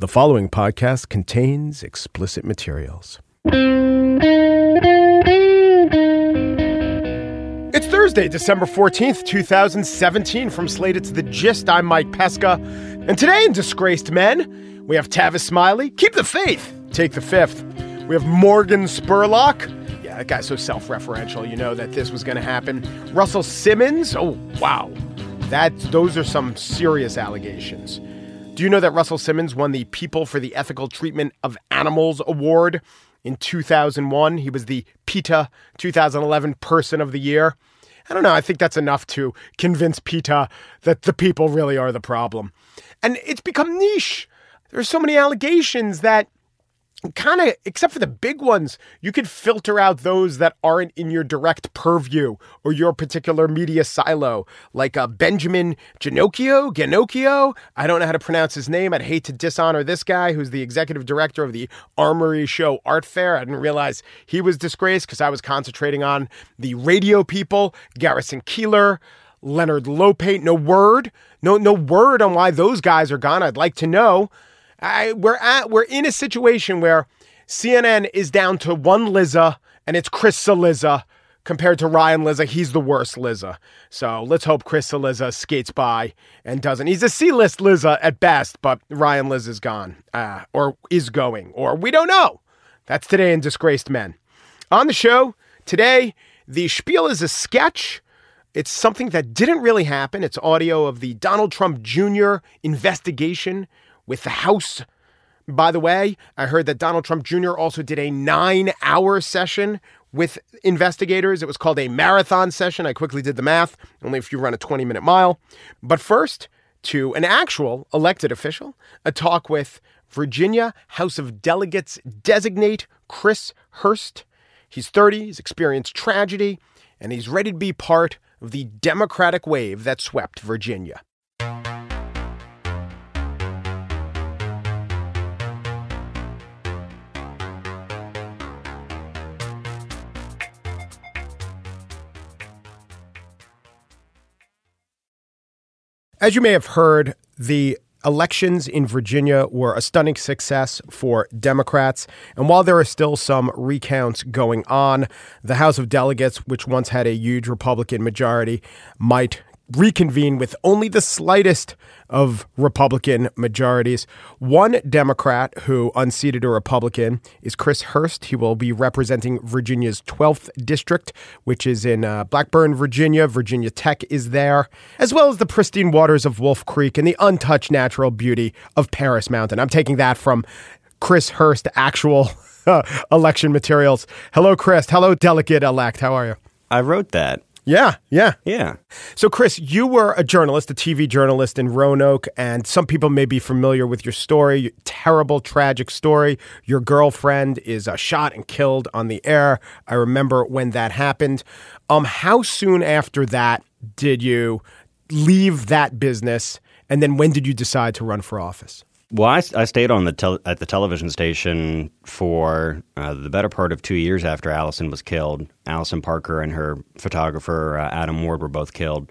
The following podcast contains explicit materials. It's Thursday, December 14th, 2017. From Slate, it's The Gist. I'm Mike Pesca. And today in Disgraced Men, we have Tavis Smiley. Keep the faith. Take the fifth. We have Morgan Spurlock. Yeah, that guy's so self referential. You know that this was going to happen. Russell Simmons. Oh, wow. That, those are some serious allegations. Do you know that Russell Simmons won the People for the Ethical Treatment of Animals Award in 2001? He was the PETA 2011 Person of the Year. I don't know. I think that's enough to convince PETA that the people really are the problem. And it's become niche. There's so many allegations that kind of except for the big ones you could filter out those that aren't in your direct purview or your particular media silo. Like uh, benjamin Genocchio, Genocchio. i don't know how to pronounce his name i'd hate to dishonor this guy who's the executive director of the armory show art fair. I didn't realize he was disgraced because i was concentrating on the radio people garrison keillor leonard lopate. No word no no word on why those guys are gone. I'd like to know I, we're at we're in a situation where CNN is down to one Lizza, and it's Chris Cillizza compared to Ryan Lizza. He's the worst Lizza. So let's hope Chris Cillizza skates by and doesn't. He's a C-list Lizza at best, but Ryan Liz is gone, uh, or is going, or we don't know. That's today in Disgraced Men. On the show today, the spiel is a sketch. It's something that didn't really happen. It's audio of the Donald Trump Jr. investigation with the House. By the way, I heard that Donald Trump Jr. also did a nine hour session with investigators. It was called a marathon session. I quickly did the math, only if you run a 20 minute mile. But first, to an actual elected official, a talk with Virginia House of Delegates designate Chris Hurst. He's 30, he's experienced tragedy, and he's ready to be part of the Democratic wave that swept Virginia. As you may have heard, the elections in Virginia were a stunning success for Democrats. And while there are still some recounts going on, the House of Delegates, which once had a huge Republican majority, might reconvene with only the slightest of Republican majorities. One Democrat who unseated a Republican is Chris Hurst. He will be representing Virginia's 12th district, which is in uh, Blacksburg, Virginia. Virginia Tech is there, as well as the pristine waters of Wolf Creek and the untouched natural beauty of Pearis Mountain. I'm taking that from Chris Hurst actual election materials. Hello, Chris. Hello, delegate elect. How are you? I wrote that. Yeah, yeah. Yeah. So, Chris, you were a journalist, a TV journalist in Roanoke, and some people may be familiar with your story. Terrible, tragic story. Your girlfriend is uh, shot and killed on the air. I remember when that happened. Um, how soon after that did you leave that business? And then when did you decide to run for office? Well, I, I stayed on the tel- at the television station for uh, the better part of two years after Allison was killed. Allison Parker and her photographer uh, Adam Ward were both killed.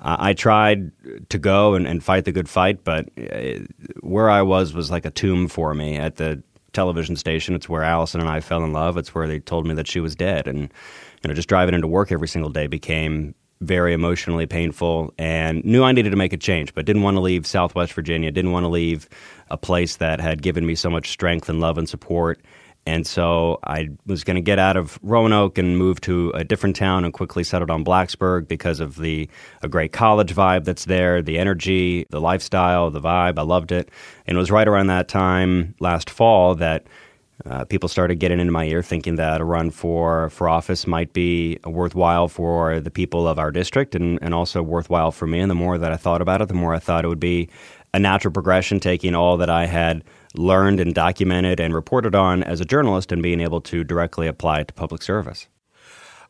Uh, I tried to go and, and, fight the good fight, but uh, where I was was like a tomb for me at the television station. It's where Allison and I fell in love. It's where they told me that she was dead, and you know, just driving into work every single day became very emotionally painful and knew I needed to make a change, but didn't want to leave Southwest Virginia, didn't want to leave a place that had given me so much strength and love and support. And so I was going to get out of Roanoke and move to a different town and quickly settled on Blacksburg because of the a great college vibe that's there, the energy, the lifestyle, the vibe. I loved it. And it was right around that time last fall that uh, people started getting into my ear thinking that a run for, for office might be worthwhile for the people of our district and, and also worthwhile for me. And the more that I thought about it, the more I thought it would be a natural progression, taking all that I had learned and documented and reported on as a journalist and being able to directly apply it to public service.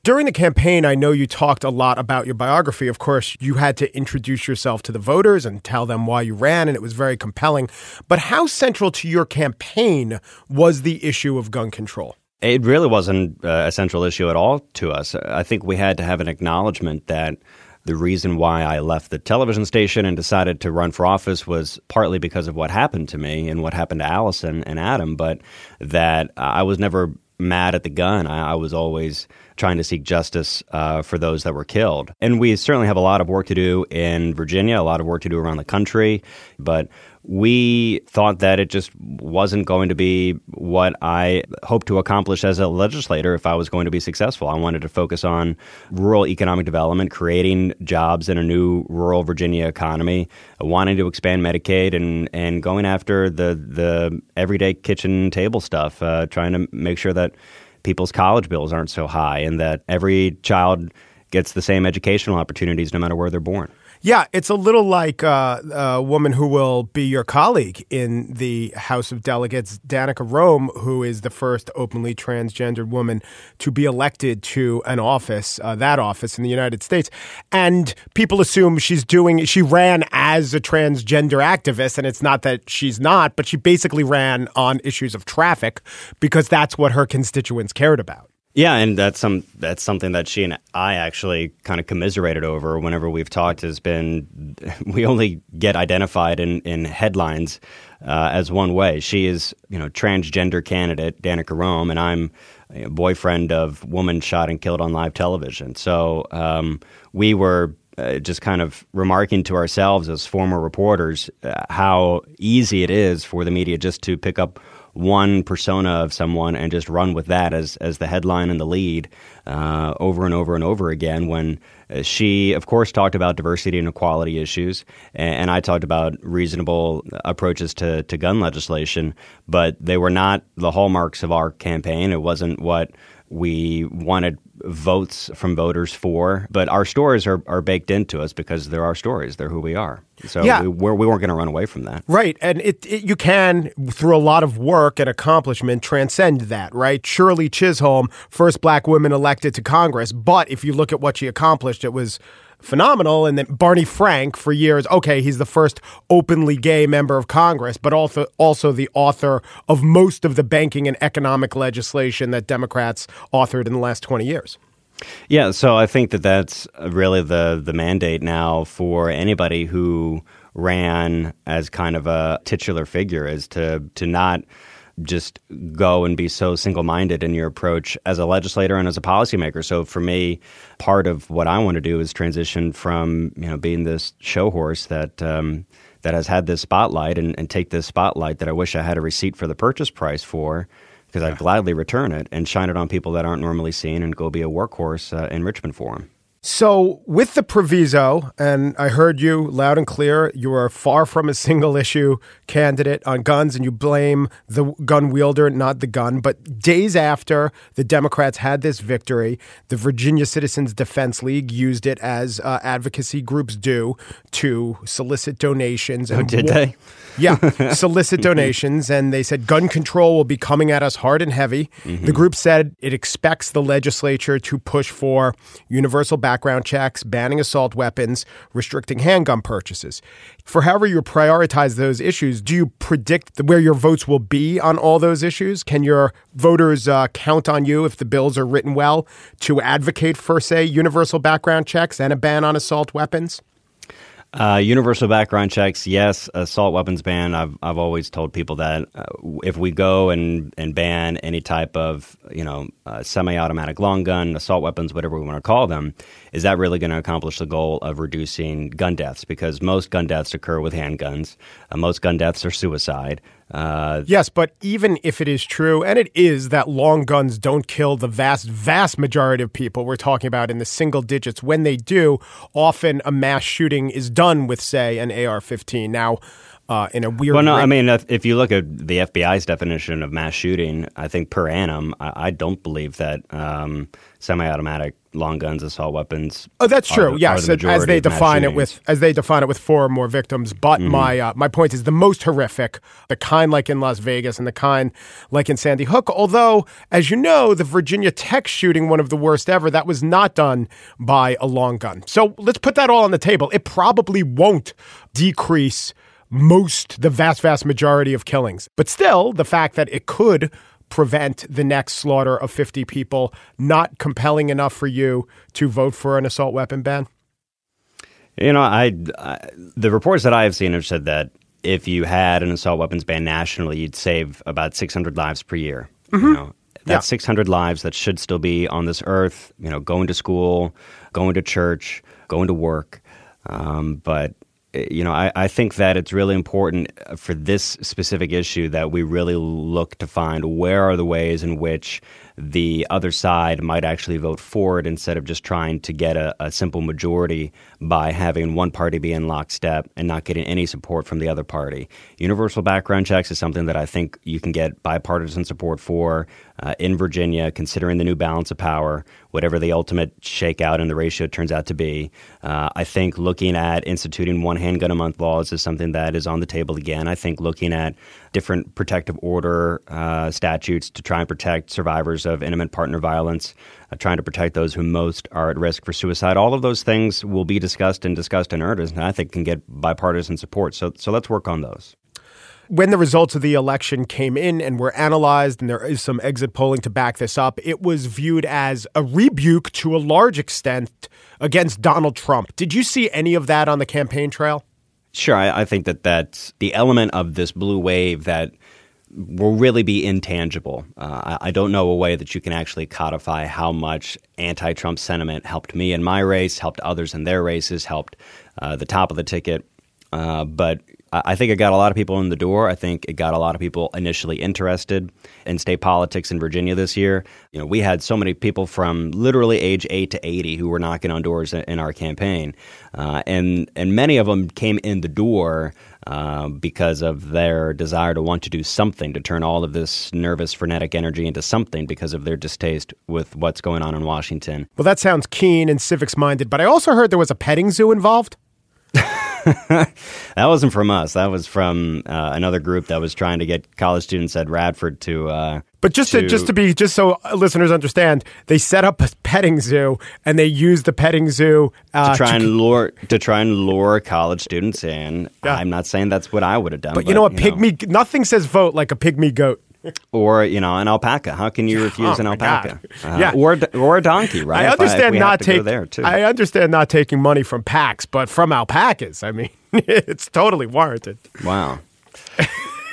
During the campaign, I know you talked a lot about your biography. Of course, you had to introduce yourself to the voters and tell them why you ran, and it was very compelling. But how central to your campaign was the issue of gun control? It really wasn't uh, a central issue at all to us. I think we had to have an acknowledgement that the reason why I left the television station and decided to run for office was partly because of what happened to me and what happened to Allison and Adam, but that I was never mad at the gun. I, I was always trying to seek justice uh, for those that were killed. And we certainly have a lot of work to do in Virginia, a lot of work to do around the country, but we thought that it just wasn't going to be what I hoped to accomplish as a legislator if I was going to be successful. I wanted to focus on rural economic development, creating jobs in a new rural Virginia economy, wanting to expand Medicaid, and, and going after the, the everyday kitchen table stuff, uh, trying to make sure that people's college bills aren't so high and that every child gets the same educational opportunities no matter where they're born. Yeah, it's a little like uh, a woman who will be your colleague in the House of Delegates, Danica Roem, who is the first openly transgendered woman to be elected to an office, uh, that office in the United States. And people assume she's doing, she ran as a transgender activist, and it's not that she's not, but she basically ran on issues of traffic because that's what her constituents cared about. Yeah, and that's some that's something that she and I actually kind of commiserated over whenever we've talked. Has been we only get identified in in headlines uh, as one way. She is you know transgender candidate Danica Roem, and I'm a boyfriend of woman shot and killed on live television. So um, we were. Uh, just kind of remarking to ourselves as former reporters uh, how easy it is for the media just to pick up one persona of someone and just run with that as as the headline and the lead uh, over and over and over again. When uh, she, of course, talked about diversity and equality issues, and, and I talked about reasonable approaches to to gun legislation, but they were not the hallmarks of our campaign. It wasn't what we wanted votes from voters for, but our stories are, are baked into us because they're our stories. They're who we are. So yeah. we, we're, we weren't going to run away from that. Right. And it, it, you can, through a lot of work and accomplishment, transcend that, right? Shirley Chisholm, first black woman elected to Congress. But if you look at what she accomplished, it was phenomenal. And then Barney Frank for years, okay, he's the first openly gay member of Congress, but also also the author of most of the banking and economic legislation that Democrats authored in the last 20 years. Yeah, so I think that that's really the the mandate now for anybody who ran as kind of a titular figure is to to not just go and be so single minded in your approach as a legislator and as a policymaker. So for me, part of what I want to do is transition from you know being this show horse that. Um, that has had this spotlight and, and take this spotlight that I wish I had a receipt for the purchase price for because I'd gladly return it and shine it on people that aren't normally seen and go be a workhorse uh, in Richmond for them. So, with the proviso, and I heard you loud and clear, you are far from a single issue candidate on guns, and you blame the gun wielder, not the gun. But days after the Democrats had this victory, the Virginia Citizens Defense League used it as uh, advocacy groups do to solicit donations. Oh, did they? Yeah, solicit donations, and they said gun control will be coming at us hard and heavy. Mm-hmm. The group said it expects the legislature to push for universal back background checks, banning assault weapons, restricting handgun purchases. For however you prioritize those issues, do you predict where your votes will be on all those issues? Can your voters uh, count on you if the bills are written well to advocate for, say, universal background checks and a ban on assault weapons? Uh, universal background checks, yes. Assault weapons ban. I've I've always told people that uh, if we go and, and ban any type of you know uh, semi-automatic long gun, assault weapons, whatever we want to call them, is that really going to accomplish the goal of reducing gun deaths? Because most gun deaths occur with handguns. Uh, most gun deaths are suicide. Uh, yes, but even if it is true, and it is that long guns don't kill the vast, vast majority of people, we're talking about in the single digits. When they do, often a mass shooting is done with, say, an AR 15. Now, uh, in a weird. Well, no, I mean, if you look at the FBI's definition of mass shooting, I think per annum, I, I don't believe that um, semi-automatic long guns, assault weapons. Oh, that's true. The, yes, the as they define it with as they define it with four or more victims. But mm-hmm. my uh, my point is the most horrific, the kind like in Las Vegas and the kind like in Sandy Hook. Although, as you know, the Virginia Tech shooting, one of the worst ever, that was not done by a long gun. So let's put that all on the table. It probably won't decrease most, the vast, vast majority of killings. But still, the fact that it could prevent the next slaughter of 50 people not compelling enough for you to vote for an assault weapon ban? You know, I, I the reports that I have seen have said that if you had an assault weapons ban nationally, you'd save about 600 lives per year. Mm-hmm. You know, that's Yeah. 600 lives that should still be on this earth. You know, going to school, going to church, going to work. Um, but you know, I, I think that it's really important for this specific issue that we really look to find where are the ways in which the other side might actually vote for it instead of just trying to get a, a simple majority by having one party be in lockstep and not getting any support from the other party. Universal background checks is something that I think you can get bipartisan support for uh, in Virginia, considering the new balance of power, whatever the ultimate shakeout in the ratio turns out to be. Uh, I think looking at instituting one handgun a month laws is something that is on the table again. I think looking at different protective order uh, statutes to try and protect survivors of intimate partner violence, uh, trying to protect those who most are at risk for suicide. All of those things will be discussed and discussed in earnest, and I think can get bipartisan support. So, so let's work on those. when the results of the election came in and were analyzed, and there is some exit polling to back this up, it was viewed as a rebuke to a large extent against Donald Trump. Did you see any of that on the campaign trail? Sure, I, I think that that's the element of this blue wave that will really be intangible. Uh, I, I don't know a way that you can actually codify how much anti-Trump sentiment helped me in my race, helped others in their races, helped uh, the top of the ticket. Uh, but I think it got a lot of people in the door. I think it got a lot of people initially interested in state politics in Virginia this year. You know, we had so many people from literally age eight to eighty who were knocking on doors in, in our campaign, uh, and and many of them came in the door uh, because of their desire to want to do something to turn all of this nervous, frenetic energy into something because of their distaste with what's going on in Washington. Well, that sounds keen and civics minded, but I also heard there was a petting zoo involved. That wasn't from us. That was from uh, another group that was trying to get college students at Radford to. Uh, But just to, to- just to be just so listeners understand, they set up a petting zoo and they used the petting zoo uh, to try and lure to try and lure college students in. Yeah. I'm not saying that's what I would have done. But you know what? Pygmy. Nothing says vote like a pygmy goat. or you know, an alpaca. How can you refuse Oh, an alpaca? Uh, Yeah. or or a donkey, right? I understand have not taking. there too. I understand not taking money from packs, but from alpacas, I mean, it's totally warranted. wow.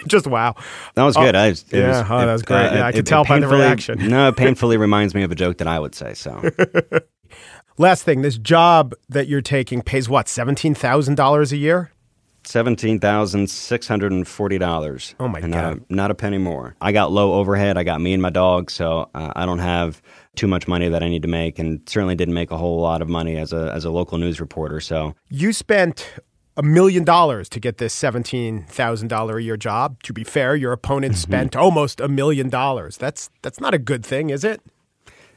Just wow. That was good. I, it yeah, was, oh, that was great. Yeah, I it- could it tell by the reaction. No, it painfully reminds me of a joke that I would say. So Last thing, this job that you're taking pays what seventeen thousand dollars a year. Seventeen thousand six hundred and forty dollars. Oh, my and God. Not a, not a penny more. I got low overhead. I got me and my dog, so uh, I don't have too much money that I need to make, and certainly didn't make a whole lot of money as a as a local news reporter. So You spent a million dollars to get this seventeen thousand dollar a year job. To be fair, your opponent spent almost a million dollars. That's that's not a good thing, is it?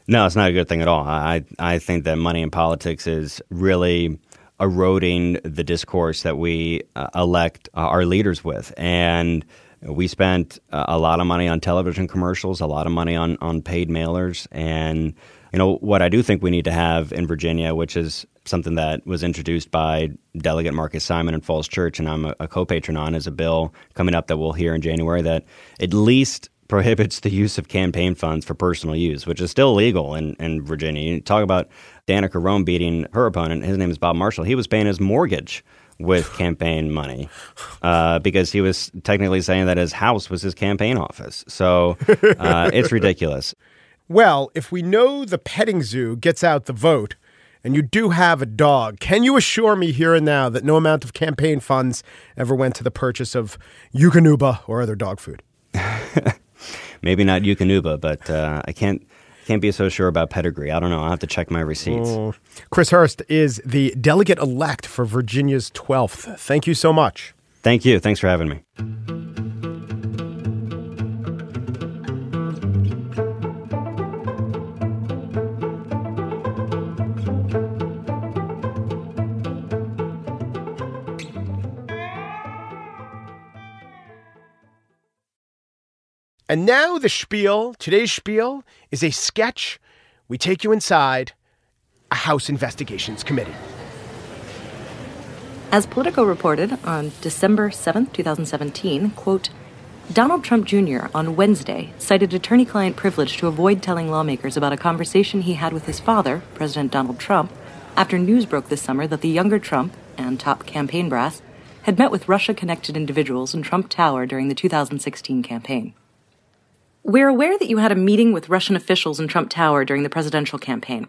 No, it's not a good thing at all. I I think that money in politics is really eroding the discourse that we uh, elect uh, our leaders with, and we spent uh, a lot of money on television commercials, a lot of money on on paid mailers, and you know what I do think we need to have in Virginia, which is something that was introduced by Delegate Marcus Simon in Falls Church, and I'm a, a co-patron on, is a bill coming up that we'll hear in January that at least prohibits the use of campaign funds for personal use, which is still legal in, in Virginia. You talk about Danica Roem beating her opponent. His name is Bob Marshall. He was paying his mortgage with campaign money uh, because he was technically saying that his house was his campaign office. So uh, it's ridiculous. Well, if we know the petting zoo gets out the vote, and you do have a dog, can you assure me here and now that no amount of campaign funds ever went to the purchase of Eukanuba or other dog food? Maybe not Eukanuba, but uh, I can't can't be so sure about pedigree. I don't know. I'll have to check my receipts. Chris Hurst is the delegate elect for Virginia's 12th. Thank you so much. Thank you. Thanks for having me. And now the spiel. Today's spiel is a sketch. We take you inside a House Investigations Committee. As Politico reported on December 7th, 2017, quote, Donald Trump Jr. on Wednesday cited attorney client privilege to avoid telling lawmakers about a conversation he had with his father, President Donald Trump, after news broke this summer that the younger Trump and top campaign brass had met with Russia connected individuals in Trump Tower during the 2016 campaign. We're aware that you had a meeting with Russian officials in Trump Tower during the presidential campaign.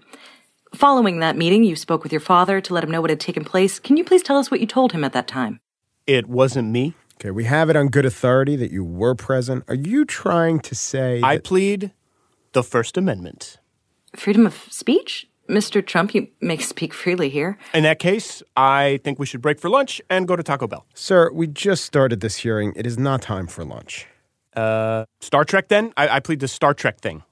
Following that meeting, you spoke with your father to let him know what had taken place. Can you please tell us what you told him at that time? It wasn't me. Okay, we have it on good authority that you were present. Are you trying to say I that- plead the First Amendment. Freedom of speech? Mr. Trump, you may speak freely here. In that case, I think we should break for lunch and go to Taco Bell. Sir, we just started this hearing. It is not time for lunch. Uh, Star Trek then? I, I plead the Star Trek thing.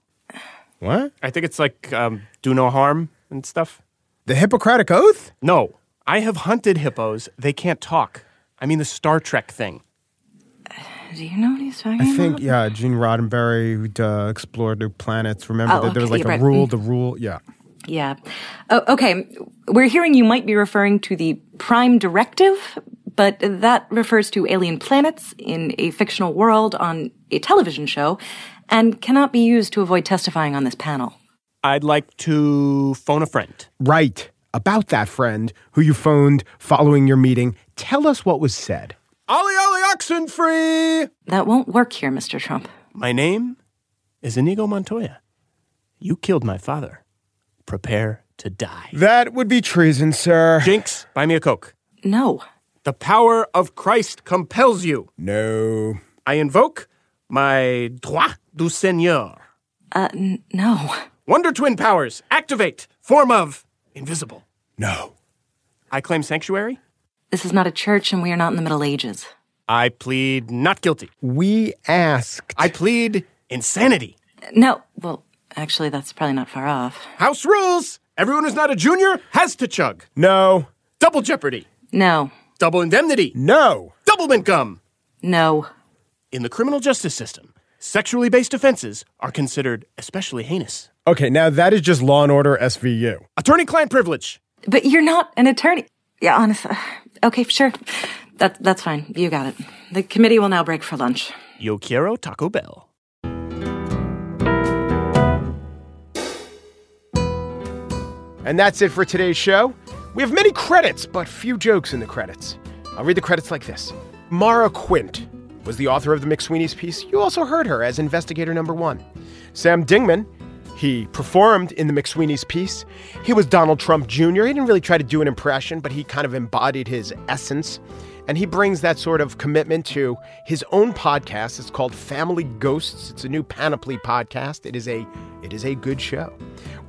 What? I think it's like um, do no harm and stuff. The Hippocratic Oath? No, I have hunted hippos. They can't talk. I mean the Star Trek thing. Do you know what he's talking about? I think, about? yeah, Gene Roddenberry uh, explored new planets. Remember Oh, that there was okay, like a right. rule, the rule. Yeah. Yeah. Oh, okay. We're hearing you might be referring to the Prime Directive, but that refers to alien planets in a fictional world on a television show and cannot be used to avoid testifying on this panel. I'd like to phone a friend. Right. About that friend who you phoned following your meeting, tell us what was said. Ollie Ollie oxen free! That won't work here, Mr. Trump. My name is Inigo Montoya. You killed my father. Prepare to die. That would be treason, sir. Jinx, buy me a Coke. No. The power of Christ compels you. No. I invoke my droit du seigneur. Uh, n- no. Wonder Twin powers, activate. Form of invisible. No. I claim sanctuary. This is not a church and we are not in the Middle Ages. I plead not guilty. We asked. I plead insanity. No. Well, actually, that's probably not far off. House rules. Everyone who's not a junior has to chug. No. Double jeopardy. No. Double indemnity. No. Double income. No. In the criminal justice system, sexually based offenses are considered especially heinous. Okay, now that is just Law and Order SVU. Attorney client privilege. But you're not an attorney. Yeah, honestly. Uh, okay, sure. That, that's fine. You got it. The committee will now break for lunch. Yo quiero Taco Bell. And that's it for today's show. We have many credits, but few jokes in the credits. I'll read the credits like this Maura Quint was the author of the McSweeney's piece. You also heard her as investigator number one. Sam Dingman, he performed in the McSweeney's piece. He was Donald Trump Jr. He didn't really try to do an impression, but he kind of embodied his essence. And he brings that sort of commitment to his own podcast. It's called Family Ghosts. It's a new Panoply podcast. It is a it is a good show.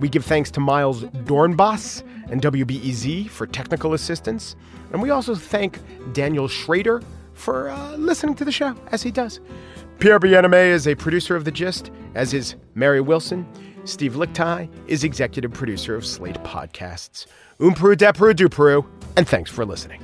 We give thanks to Miles Dornbos and WBEZ for technical assistance, and we also thank Daniel Schrader for uh, listening to the show as he does. Pierre Bienaimé is a producer of The Gist, as is Mary Wilson. Steve Lickteig is executive producer of Slate Podcasts. Um Peru, de Peru, du Peru, and thanks for listening.